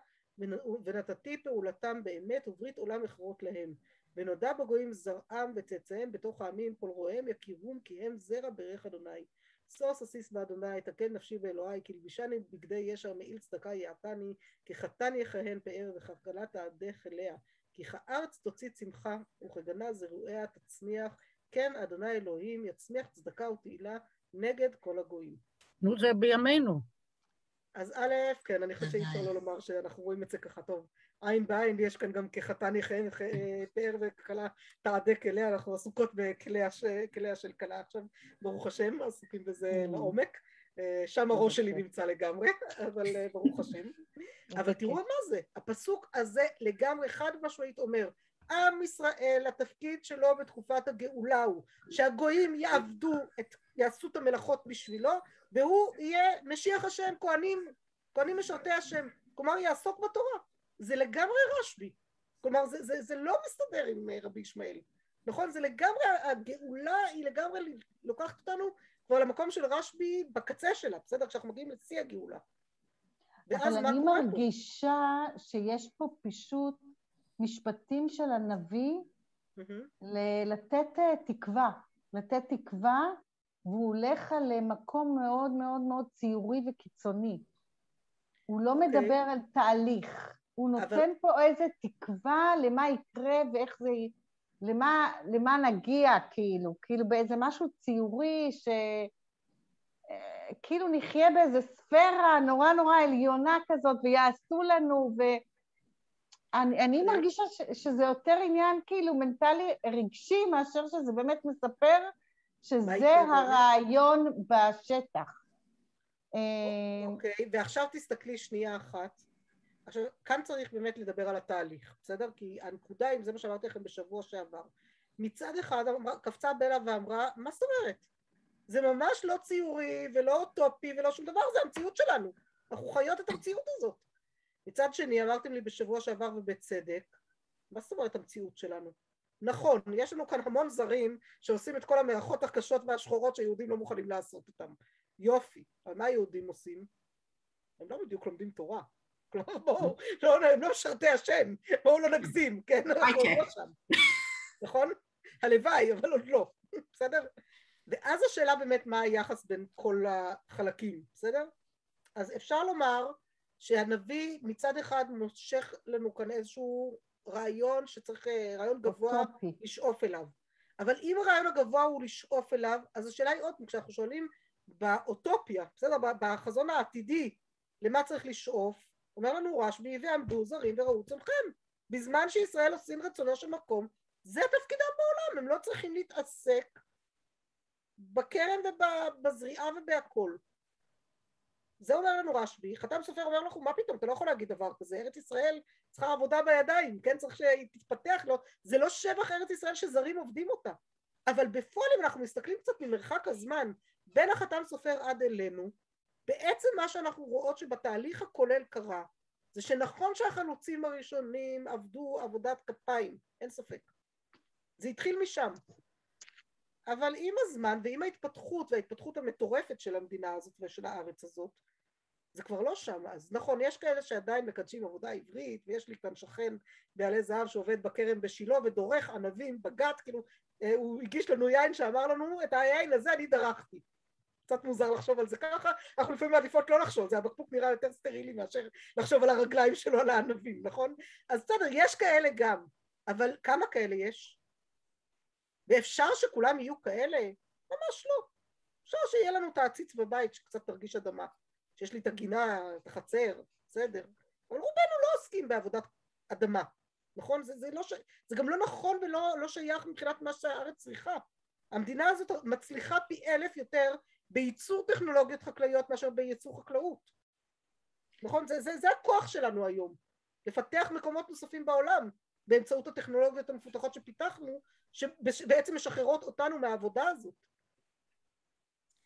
[SPEAKER 1] ונתתי פעולתם באמת וברית עולם מכרות להם. ונודע בגויים זרעם וצאצאיהם בתוך העמים כל רואיהם יכירום כי הם זרע ברך אדוני שוש אסיס באדוני תקן נפשי באלוהי כי לבשני בגדי ישר מעיל צדקה יעתני כי חתן יכהן פאר וכלכלת תעדך אליה כי כארץ תוציא צמחה וכגנה זרועיה תצמיח כן אדוני אלוהים יצמיח צדקה ותהילה נגד כל הגויים.
[SPEAKER 5] נו זה בימינו.
[SPEAKER 1] אז א', כן, אני חושבת שאי אפשר לא לומר שאנחנו רואים את זה ככה טוב. עין בעין, יש כאן גם כחתן יכהן פאר וכלה תעדק אליה, אנחנו עסוקות בכליה של כלה עכשיו, ברוך השם, עסוקים בזה mm. לעומק. אה, שם הראש שלי נמצא לגמרי, אבל אה, ברוך השם. אבל תראו מה זה, הפסוק הזה לגמרי חד משמעית אומר, עם ישראל, התפקיד שלו בתקופת הגאולה הוא שהגויים יעבדו, את, יעשו את המלאכות בשבילו, והוא יהיה משיח השם, כהנים, כהנים משרתי השם, כלומר יעסוק בתורה. זה לגמרי רשב"י. כלומר זה, זה, זה לא מסתדר עם אה, רבי ישמעאל. נכון? זה לגמרי, הגאולה היא לגמרי לוקחת אותנו כבר למקום של רשב"י בקצה שלה, בסדר? כשאנחנו מגיעים לשיא הגאולה.
[SPEAKER 2] אבל אני מרגישה פה? שיש פה פישוט משפטים של הנביא mm-hmm. לתת אה, תקווה, לתת תקווה והוא הולך על מקום מאוד מאוד מאוד ציורי וקיצוני. הוא לא okay. אוקיי. מדבר על תהליך, הוא נותן אבל... פה איזה תקווה למה יקרה ואיך זה... למה, למה נגיע, כאילו, כאילו באיזה משהו ציורי ש... אה, כאילו נחיה באיזה ספירה נורא נורא עליונה כזאת ויעשו לנו ו... אני, אני מרגישה ש, שזה יותר עניין כאילו מנטלי רגשי מאשר שזה באמת מספר שזה הרעיון בשטח.
[SPEAKER 1] אוקיי, okay, ועכשיו תסתכלי שנייה אחת. עכשיו, כאן צריך באמת לדבר על התהליך, בסדר? כי הנקודה, אם זה מה שאמרתי לכם בשבוע שעבר, מצד אחד קפצה בלה ואמרה, מה זאת אומרת? זה ממש לא ציורי ולא אוטופי ולא שום דבר, זה המציאות שלנו. אנחנו חיות את המציאות הזאת. מצד שני, אמרתם לי בשבוע שעבר ובצדק, מה זאת אומרת המציאות שלנו? נכון, יש לנו כאן המון זרים שעושים את כל המערכות הקשות והשחורות שיהודים לא מוכנים לעשות אותם. יופי. אבל מה יהודים עושים? הם לא בדיוק לומדים תורה. כלומר בואו, לא, הם לא משרתי השם, בואו לא נגזים, כן? אנחנו לא שם. נכון? הלוואי, אבל עוד לא, בסדר? ואז השאלה באמת מה היחס בין כל החלקים, בסדר? אז אפשר לומר שהנביא מצד אחד מושך לנו כאן איזשהו רעיון שצריך, רעיון גבוה לשאוף אליו. אבל אם הרעיון הגבוה הוא לשאוף אליו, אז השאלה היא עוד פעם, כשאנחנו שואלים באוטופיה, בסדר, בחזון העתידי, למה צריך לשאוף, אומר לנו רשב"י, ועמדו זרים וראו צונכם. בזמן שישראל עושים רצונו של מקום, זה תפקידם בעולם, הם לא צריכים להתעסק בכרם ובזריעה ובהכל. זה אומר לנו רשב"י, חתם סופר אומר לך, מה פתאום, אתה לא יכול להגיד דבר כזה, ארץ ישראל צריכה עבודה בידיים, כן, צריך שהיא תתפתח לו, זה לא שבח ארץ ישראל שזרים עובדים אותה, אבל בפועל אם אנחנו מסתכלים קצת ממרחק הזמן בין החתם סופר עד אלינו, בעצם מה שאנחנו רואות שבתהליך הכולל קרה, זה שנכון שהחלוצים הראשונים עבדו עבודת כפיים, אין ספק. זה התחיל משם. אבל עם הזמן ועם ההתפתחות וההתפתחות המטורפת של המדינה הזאת ושל הארץ הזאת, זה כבר לא שם. אז נכון, יש כאלה שעדיין מקדשים עבודה עברית, ויש לי כאן שכן בעלי זהב שעובד בכרם בשילה ודורך ענבים בגת, כאילו, אה, הוא הגיש לנו יין שאמר לנו, את היין הזה אני דרכתי. קצת מוזר לחשוב על זה ככה, אנחנו לפעמים מעדיפות לא לחשוב, זה הבקבוק נראה יותר סטרילי מאשר לחשוב על הרגליים שלו על הענבים, נכון? אז בסדר, יש כאלה גם, אבל כמה כאלה יש? ואפשר שכולם יהיו כאלה? ממש לא. אפשר שיהיה לנו את העציץ בבית שקצת תרגיש אדמה, שיש לי את הגינה, את החצר, בסדר. אבל רובנו לא עוסקים בעבודת אדמה, נכון? זה, זה, לא ש... זה גם לא נכון ולא לא שייך מבחינת מה שהארץ צריכה. המדינה הזאת מצליחה פי אלף יותר בייצור טכנולוגיות חקלאיות מאשר בייצור חקלאות. נכון? זה, זה, זה הכוח שלנו היום. לפתח מקומות נוספים בעולם באמצעות הטכנולוגיות המפותחות שפיתחנו, שבעצם משחררות אותנו מהעבודה הזאת.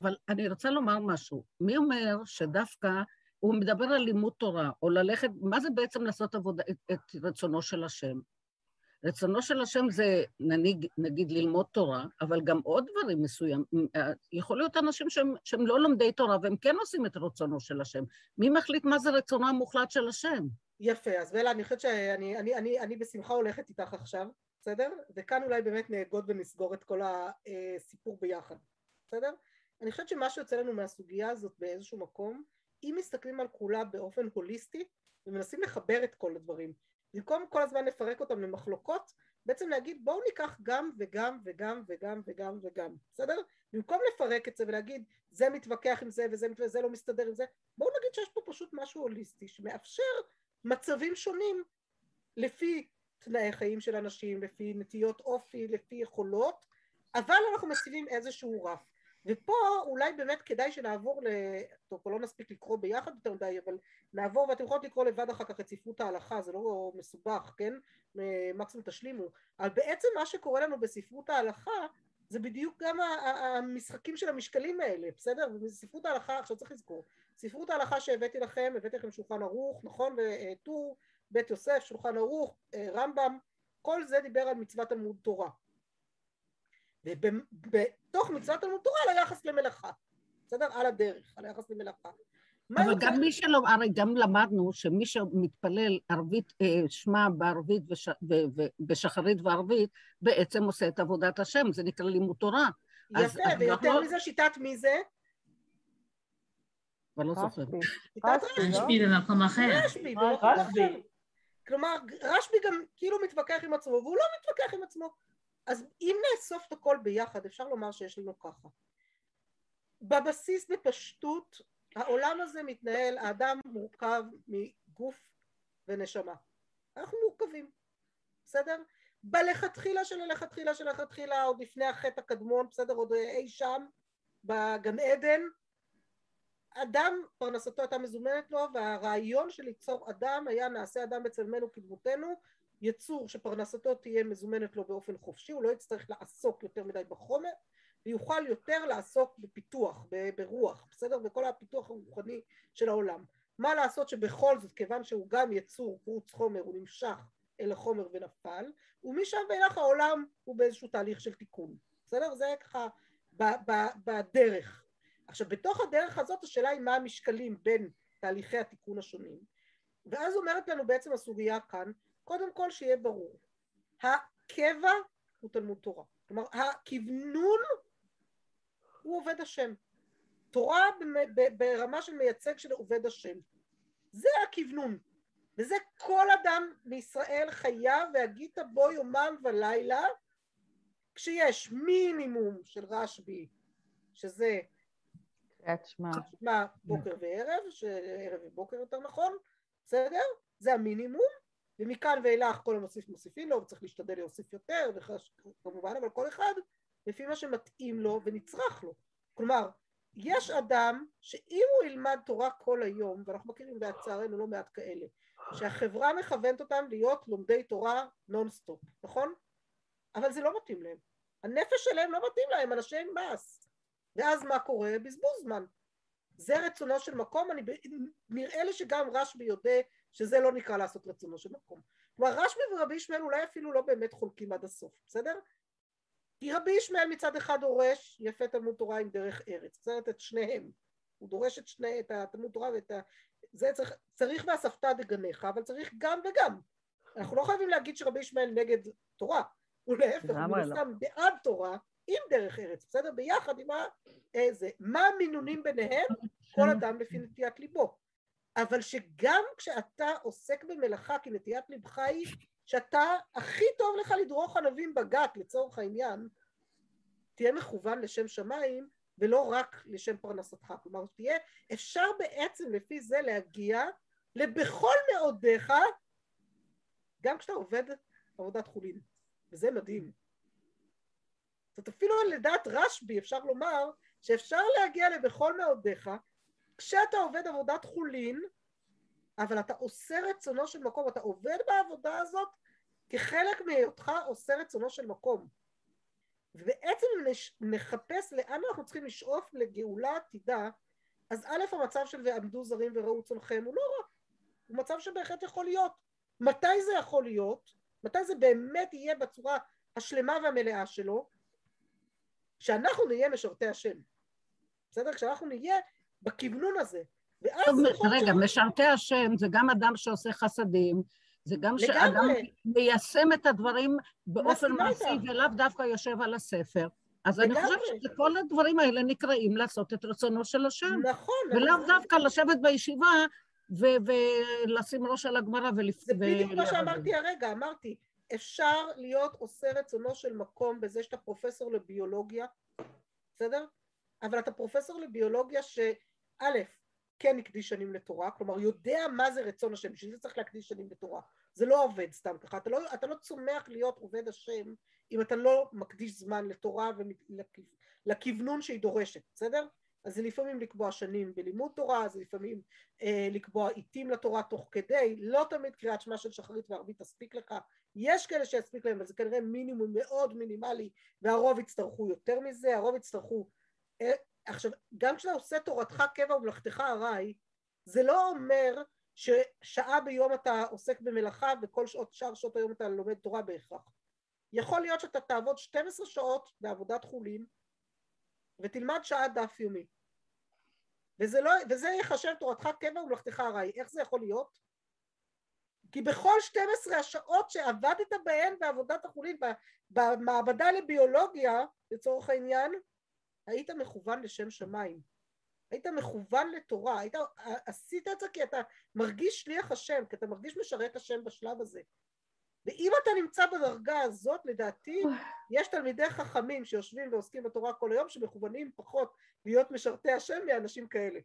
[SPEAKER 5] אבל אני רוצה לומר משהו. מי אומר שדווקא הוא מדבר על לימוד תורה, או ללכת, מה זה בעצם לעשות עבודה, את, את רצונו של השם? רצונו של השם זה נגיד, נגיד ללמוד תורה, אבל גם עוד דברים מסוימים. יכול להיות אנשים שהם, שהם לא לומדי תורה והם כן עושים את רצונו של השם. מי מחליט מה זה רצונו המוחלט של השם?
[SPEAKER 1] יפה, אז בלה, אני חושבת שאני אני, אני, אני בשמחה הולכת איתך עכשיו, בסדר? וכאן אולי באמת נאגוד ונסגור את כל הסיפור ביחד, בסדר? אני חושבת שמה שיוצא לנו מהסוגיה הזאת באיזשהו מקום, אם מסתכלים על כולה באופן הוליסטי ומנסים לחבר את כל הדברים, במקום כל הזמן לפרק אותם למחלוקות, בעצם להגיד בואו ניקח גם וגם וגם וגם וגם וגם, בסדר? במקום לפרק את זה ולהגיד זה מתווכח עם זה וזה, וזה לא מסתדר עם זה, בואו נגיד שיש פה פשוט משהו הוליסטי שמאפשר מצבים שונים לפי תנאי חיים של אנשים, לפי נטיות אופי, לפי יכולות, אבל אנחנו מציבים איזשהו רף. ופה אולי באמת כדאי שנעבור ל... טוב, פה לא נספיק לקרוא ביחד יותר מדי, אבל נעבור, ואתם יכולות לקרוא לבד אחר כך את ספרות ההלכה, זה לא מסובך, כן? מקסימום תשלימו. אבל בעצם מה שקורה לנו בספרות ההלכה זה בדיוק גם המשחקים של המשקלים האלה, בסדר? בספרות ההלכה, עכשיו צריך לזכור, ספרות ההלכה שהבאתי לכם, הבאתי לכם שולחן ערוך, נכון? וטור, בית יוסף, שולחן ערוך, רמב"ם, כל זה דיבר על מצוות תלמוד תורה. ובתוך מצוות תלמוד תורה על היחס למלאכה, בסדר? על הדרך, על היחס למלאכה.
[SPEAKER 5] אבל גם מי שלא, הרי גם למדנו שמי שמתפלל ערבית, אה, שמע בערבית בשחרית וערבית, בעצם עושה את עבודת השם, זה נקרא לימוד תורה.
[SPEAKER 1] יפה, ויותר מזה שיטת מי זה?
[SPEAKER 5] אבל לא זוכרת.
[SPEAKER 6] רשב"י במקום אחר.
[SPEAKER 1] רשב"י במקום אחר. כלומר, רשב"י גם כאילו מתווכח עם עצמו, והוא לא מתווכח עם עצמו. אז אם נאסוף את הכל ביחד, אפשר לומר שיש לנו ככה. בבסיס בפשטות, העולם הזה מתנהל, האדם מורכב מגוף ונשמה. אנחנו מורכבים, בסדר? בלכתחילה של הלכתחילה של הלכתחילה, עוד לפני החטא הקדמון, בסדר? עוד אי שם, בגן עדן, אדם פרנסתו הייתה מזומנת לו והרעיון של ליצור אדם היה נעשה אדם בצלמנו כדמותנו יצור שפרנסתו תהיה מזומנת לו באופן חופשי הוא לא יצטרך לעסוק יותר מדי בחומר ויוכל יותר לעסוק בפיתוח, ברוח, בסדר? בכל הפיתוח הרוחני של העולם. מה לעשות שבכל זאת כיוון שהוא גם יצור חוץ חומר הוא נמשך אל החומר ונפל ומשם ואילך העולם הוא באיזשהו תהליך של תיקון בסדר? זה ככה בדרך עכשיו בתוך הדרך הזאת השאלה היא מה המשקלים בין תהליכי התיקון השונים ואז אומרת לנו בעצם הסוגיה כאן, קודם כל שיהיה ברור, הקבע הוא תלמוד תורה, כלומר הכוונון הוא עובד השם, תורה ברמה של מייצג של עובד השם, זה הכוונון, וזה כל אדם בישראל חייב והגית בו יומם ולילה כשיש מינימום של רשב"י שזה
[SPEAKER 2] קריאת שמע.
[SPEAKER 1] בוקר וערב, ערב ובוקר יותר נכון, בסדר? זה המינימום, ומכאן ואילך כל המוסיף מוסיפים לו, וצריך להשתדל להוסיף יותר, כמובן, אבל כל אחד לפי מה שמתאים לו ונצרך לו. כלומר, יש אדם שאם הוא ילמד תורה כל היום, ואנחנו מכירים לצערנו לא מעט כאלה, שהחברה מכוונת אותם להיות לומדי תורה נונסטופ, נכון? אבל זה לא מתאים להם. הנפש שלהם לא מתאים להם, אנשי מעש. ואז מה קורה? בזבוז זמן. זה רצונו של מקום, אני, נראה לי שגם רשב"י יודע שזה לא נקרא לעשות רצונו של מקום. כלומר רשב"י ורבי ישמעאל אולי אפילו לא באמת חולקים עד הסוף, בסדר? כי רבי ישמעאל מצד אחד דורש יפה תלמוד תורה עם דרך ארץ, בסדר? את שניהם. הוא דורש את שני, את התלמוד תורה ואת ה... זה צריך, צריך ואספת דגניך, אבל צריך גם וגם. אנחנו לא חייבים להגיד שרבי ישמעאל נגד תורה, הוא להפך, הוא לא. סתם בעד תורה עם דרך ארץ, בסדר? ביחד עם ה... איזה, מה המינונים ביניהם? כל אדם לפי נטיית ליבו. אבל שגם כשאתה עוסק במלאכה, כי נטיית ליבך היא שאתה הכי טוב לך לדרוך ענבים בגת לצורך העניין, תהיה מכוון לשם שמיים ולא רק לשם פרנסתך. כלומר, תהיה, אפשר בעצם לפי זה להגיע לבכל מאודיך, גם כשאתה עובד עבודת חולין, וזה מדהים. זאת אפילו לדעת רשב"י אפשר לומר שאפשר להגיע לבכל מאודיך כשאתה עובד עבודת חולין אבל אתה עושה רצונו של מקום, אתה עובד בעבודה הזאת כחלק מהיותך עושה רצונו של מקום. ובעצם נחפש לאן אנחנו צריכים לשאוף לגאולה עתידה, אז א' המצב של ועמדו זרים וראו צונכם הוא לא רע, הוא מצב שבהחלט יכול להיות. מתי זה יכול להיות? מתי זה באמת יהיה בצורה השלמה והמלאה שלו? שאנחנו נהיה משרתי השם. בסדר? כשאנחנו נהיה בכוונון הזה.
[SPEAKER 5] טוב, רגע, ש... משרתי השם זה גם אדם שעושה חסדים, זה גם לגמרי. שאדם מיישם את הדברים באופן מעשי ולאו דווקא יושב על הספר. אז לגמרי. אני חושבת שכל הדברים האלה נקראים לעשות את רצונו של השם.
[SPEAKER 1] נכון.
[SPEAKER 5] ולאו נכון. דווקא לשבת בישיבה ולשים ראש על הגמרא ולפ...
[SPEAKER 1] זה בדיוק מה שאמרתי הרגע, אמרתי, אפשר להיות עושה רצונו של מקום בזה שאתה פרופסור לביולוגיה, בסדר? אבל אתה פרופסור לביולוגיה שא', כן הקדיש שנים לתורה, כלומר יודע מה זה רצון השם, בשביל זה צריך להקדיש שנים לתורה. זה לא עובד סתם ככה, אתה לא, אתה לא צומח להיות עובד השם אם אתה לא מקדיש זמן לתורה ולכוונון שהיא דורשת, בסדר? אז זה לפעמים לקבוע שנים בלימוד תורה, זה לפעמים אה, לקבוע עיתים לתורה תוך כדי, לא תמיד קריאת שמע של שחרית וערבית תספיק לך, יש כאלה שיספיק להם, אבל זה כנראה מינימום מאוד מינימלי, והרוב יצטרכו יותר מזה, הרוב יצטרכו... עכשיו, גם כשאתה עושה תורתך קבע ומלאכתך ארעי, זה לא אומר ששעה ביום אתה עוסק במלאכה וכל שעות, שאר שעות היום אתה לומד תורה בהכרח. יכול להיות שאתה תעבוד 12 שעות בעבודת חולין ותלמד שעה דף יומי. וזה, לא, וזה יחשב תורתך קבע ומלאכתך ארעי. איך זה יכול להיות? כי בכל 12 השעות שעבדת בהן בעבודת החולין, במעבדה לביולוגיה, לצורך העניין, היית מכוון לשם שמיים. היית מכוון לתורה, היית, עשית את זה כי אתה מרגיש שליח השם, כי אתה מרגיש משרת השם בשלב הזה. ואם אתה נמצא בדרגה הזאת, לדעתי, יש תלמידי חכמים שיושבים ועוסקים בתורה כל היום, שמכוונים פחות להיות משרתי השם מאנשים כאלה.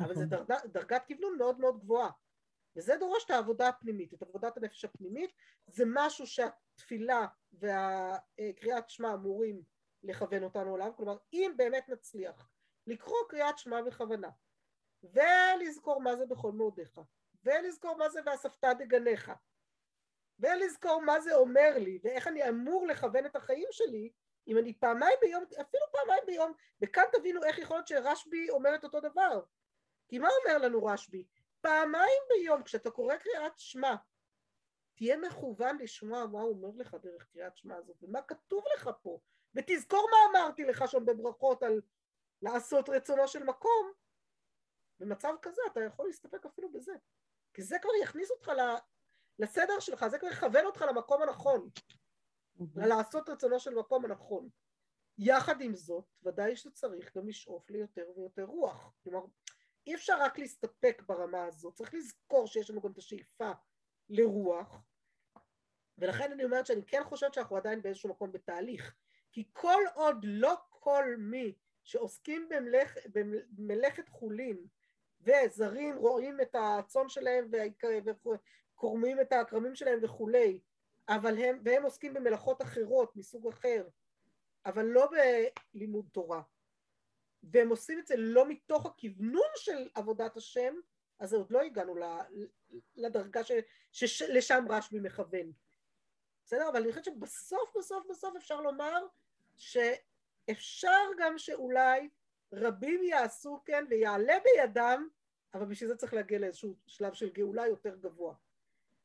[SPEAKER 1] אבל זו נכון. דרגת, דרגת כיוונון מאוד מאוד גבוהה. וזה דורש את העבודה הפנימית, את עבודת הנפש הפנימית, זה משהו שהתפילה והקריאת שמע אמורים לכוון אותנו אליו, כלומר אם באמת נצליח לקרוא קריאת שמע בכוונה ולזכור מה זה בכל מאודיך ולזכור מה זה ואספת דגניך ולזכור מה זה אומר לי ואיך אני אמור לכוון את החיים שלי אם אני פעמיים ביום, אפילו פעמיים ביום, וכאן תבינו איך יכול להיות שרשב"י אומר את אותו דבר. כי מה אומר לנו רשב"י? פעמיים ביום כשאתה קורא קריאת שמע, תהיה מכוון לשמוע מה הוא אומר לך דרך קריאת שמע הזאת, ומה כתוב לך פה, ותזכור מה אמרתי לך שם בברכות על לעשות רצונו של מקום, במצב כזה אתה יכול להסתפק אפילו בזה. כי זה כבר יכניס אותך לסדר שלך, זה כבר יכוון אותך למקום הנכון, לעשות רצונו של מקום הנכון. יחד עם זאת, ודאי שצריך גם לשאוף ליותר ויותר רוח. כלומר, אי אפשר רק להסתפק ברמה הזאת, צריך לזכור שיש לנו גם את השאיפה לרוח, ולכן אני אומרת שאני כן חושבת שאנחנו עדיין באיזשהו מקום בתהליך, כי כל עוד לא כל מי שעוסקים במלאכ, במלאכת חולין וזרים רואים את הצאן שלהם וקורמים את הכרמים שלהם וכולי, אבל הם, והם עוסקים במלאכות אחרות מסוג אחר, אבל לא בלימוד תורה, והם עושים את זה לא מתוך הכוונון של עבודת השם, אז עוד לא הגענו לדרגה שלשם רשב"י מכוון. בסדר? אבל אני חושבת שבסוף בסוף בסוף אפשר לומר שאפשר גם שאולי רבים יעשו כן ויעלה בידם, אבל בשביל זה צריך להגיע לאיזשהו שלב של גאולה יותר גבוה.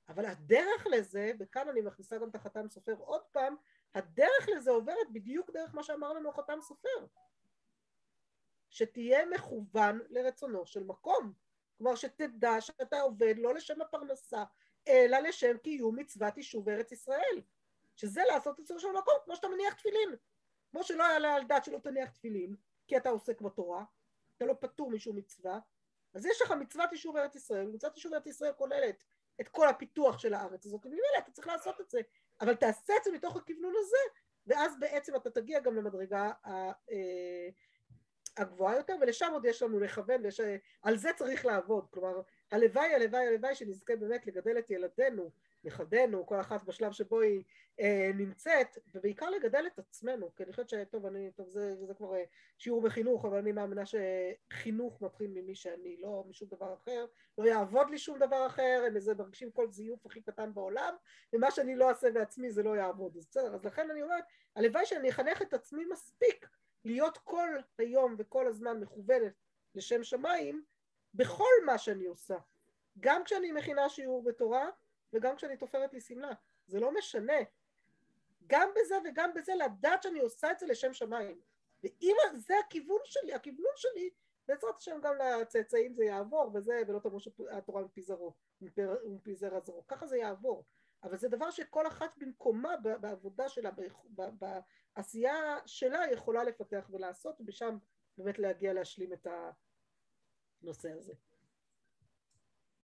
[SPEAKER 1] אבל הדרך לזה, וכאן אני מכניסה גם את החתם סופר עוד פעם, הדרך לזה עוברת בדיוק דרך מה שאמר לנו החתם סופר. שתהיה מכוון לרצונו של מקום. כלומר שתדע שאתה עובד לא לשם הפרנסה, אלא לשם קיום מצוות יישוב ארץ ישראל. שזה לעשות את זה של מקום, כמו שאתה מניח תפילין. כמו שלא יעלה על דעת שלא תניח תפילין, כי אתה עוסק בתורה, אתה לא פטור משום מצווה, אז יש לך מצוות יישוב ארץ ישראל, מצוות יישוב ארץ ישראל כוללת את כל הפיתוח של הארץ הזאת, וממילא אתה צריך לעשות את זה, אבל תעשה את זה מתוך הכוונון הזה, ואז בעצם אתה תגיע גם למדרגה אה, הגבוהה יותר, ולשם עוד יש לנו לכוון, ועל זה צריך לעבוד, כלומר הלוואי הלוואי הלוואי שנזכה באמת לגדל את ילדינו, נכדינו, כל אחת בשלב שבו היא אה, נמצאת, ובעיקר לגדל את עצמנו, כי אני חושבת שטוב, אני, טוב זה, זה כבר אה, שיעור בחינוך, אבל אני מאמינה שחינוך מתחיל ממי שאני, לא משום דבר אחר, לא יעבוד לי שום דבר אחר, הם איזה מרגישים כל זיוף הכי קטן בעולם, ומה שאני לא אעשה בעצמי זה לא יעבוד, אז בסדר, אז לכן אני אומרת, הלוואי שאני אחנך את עצמי מספיק להיות כל היום וכל הזמן מכוונת לשם שמיים בכל מה שאני עושה. גם כשאני מכינה שיעור בתורה וגם כשאני תופרת לי שמלה. זה לא משנה. גם בזה וגם בזה לדעת שאני עושה את זה לשם שמיים. ואם זה הכיוון שלי, הכיוונון שלי, בעזרת השם גם לצאצאים זה יעבור וזה, ולא תאמרו שהתורה מפי זרעו, מפי זרע זרעו. ככה זה יעבור. אבל זה דבר שכל אחת במקומה בעבודה שלה, בעשייה שלה יכולה לפתח ולעשות, ובשם באמת להגיע להשלים את הנושא הזה.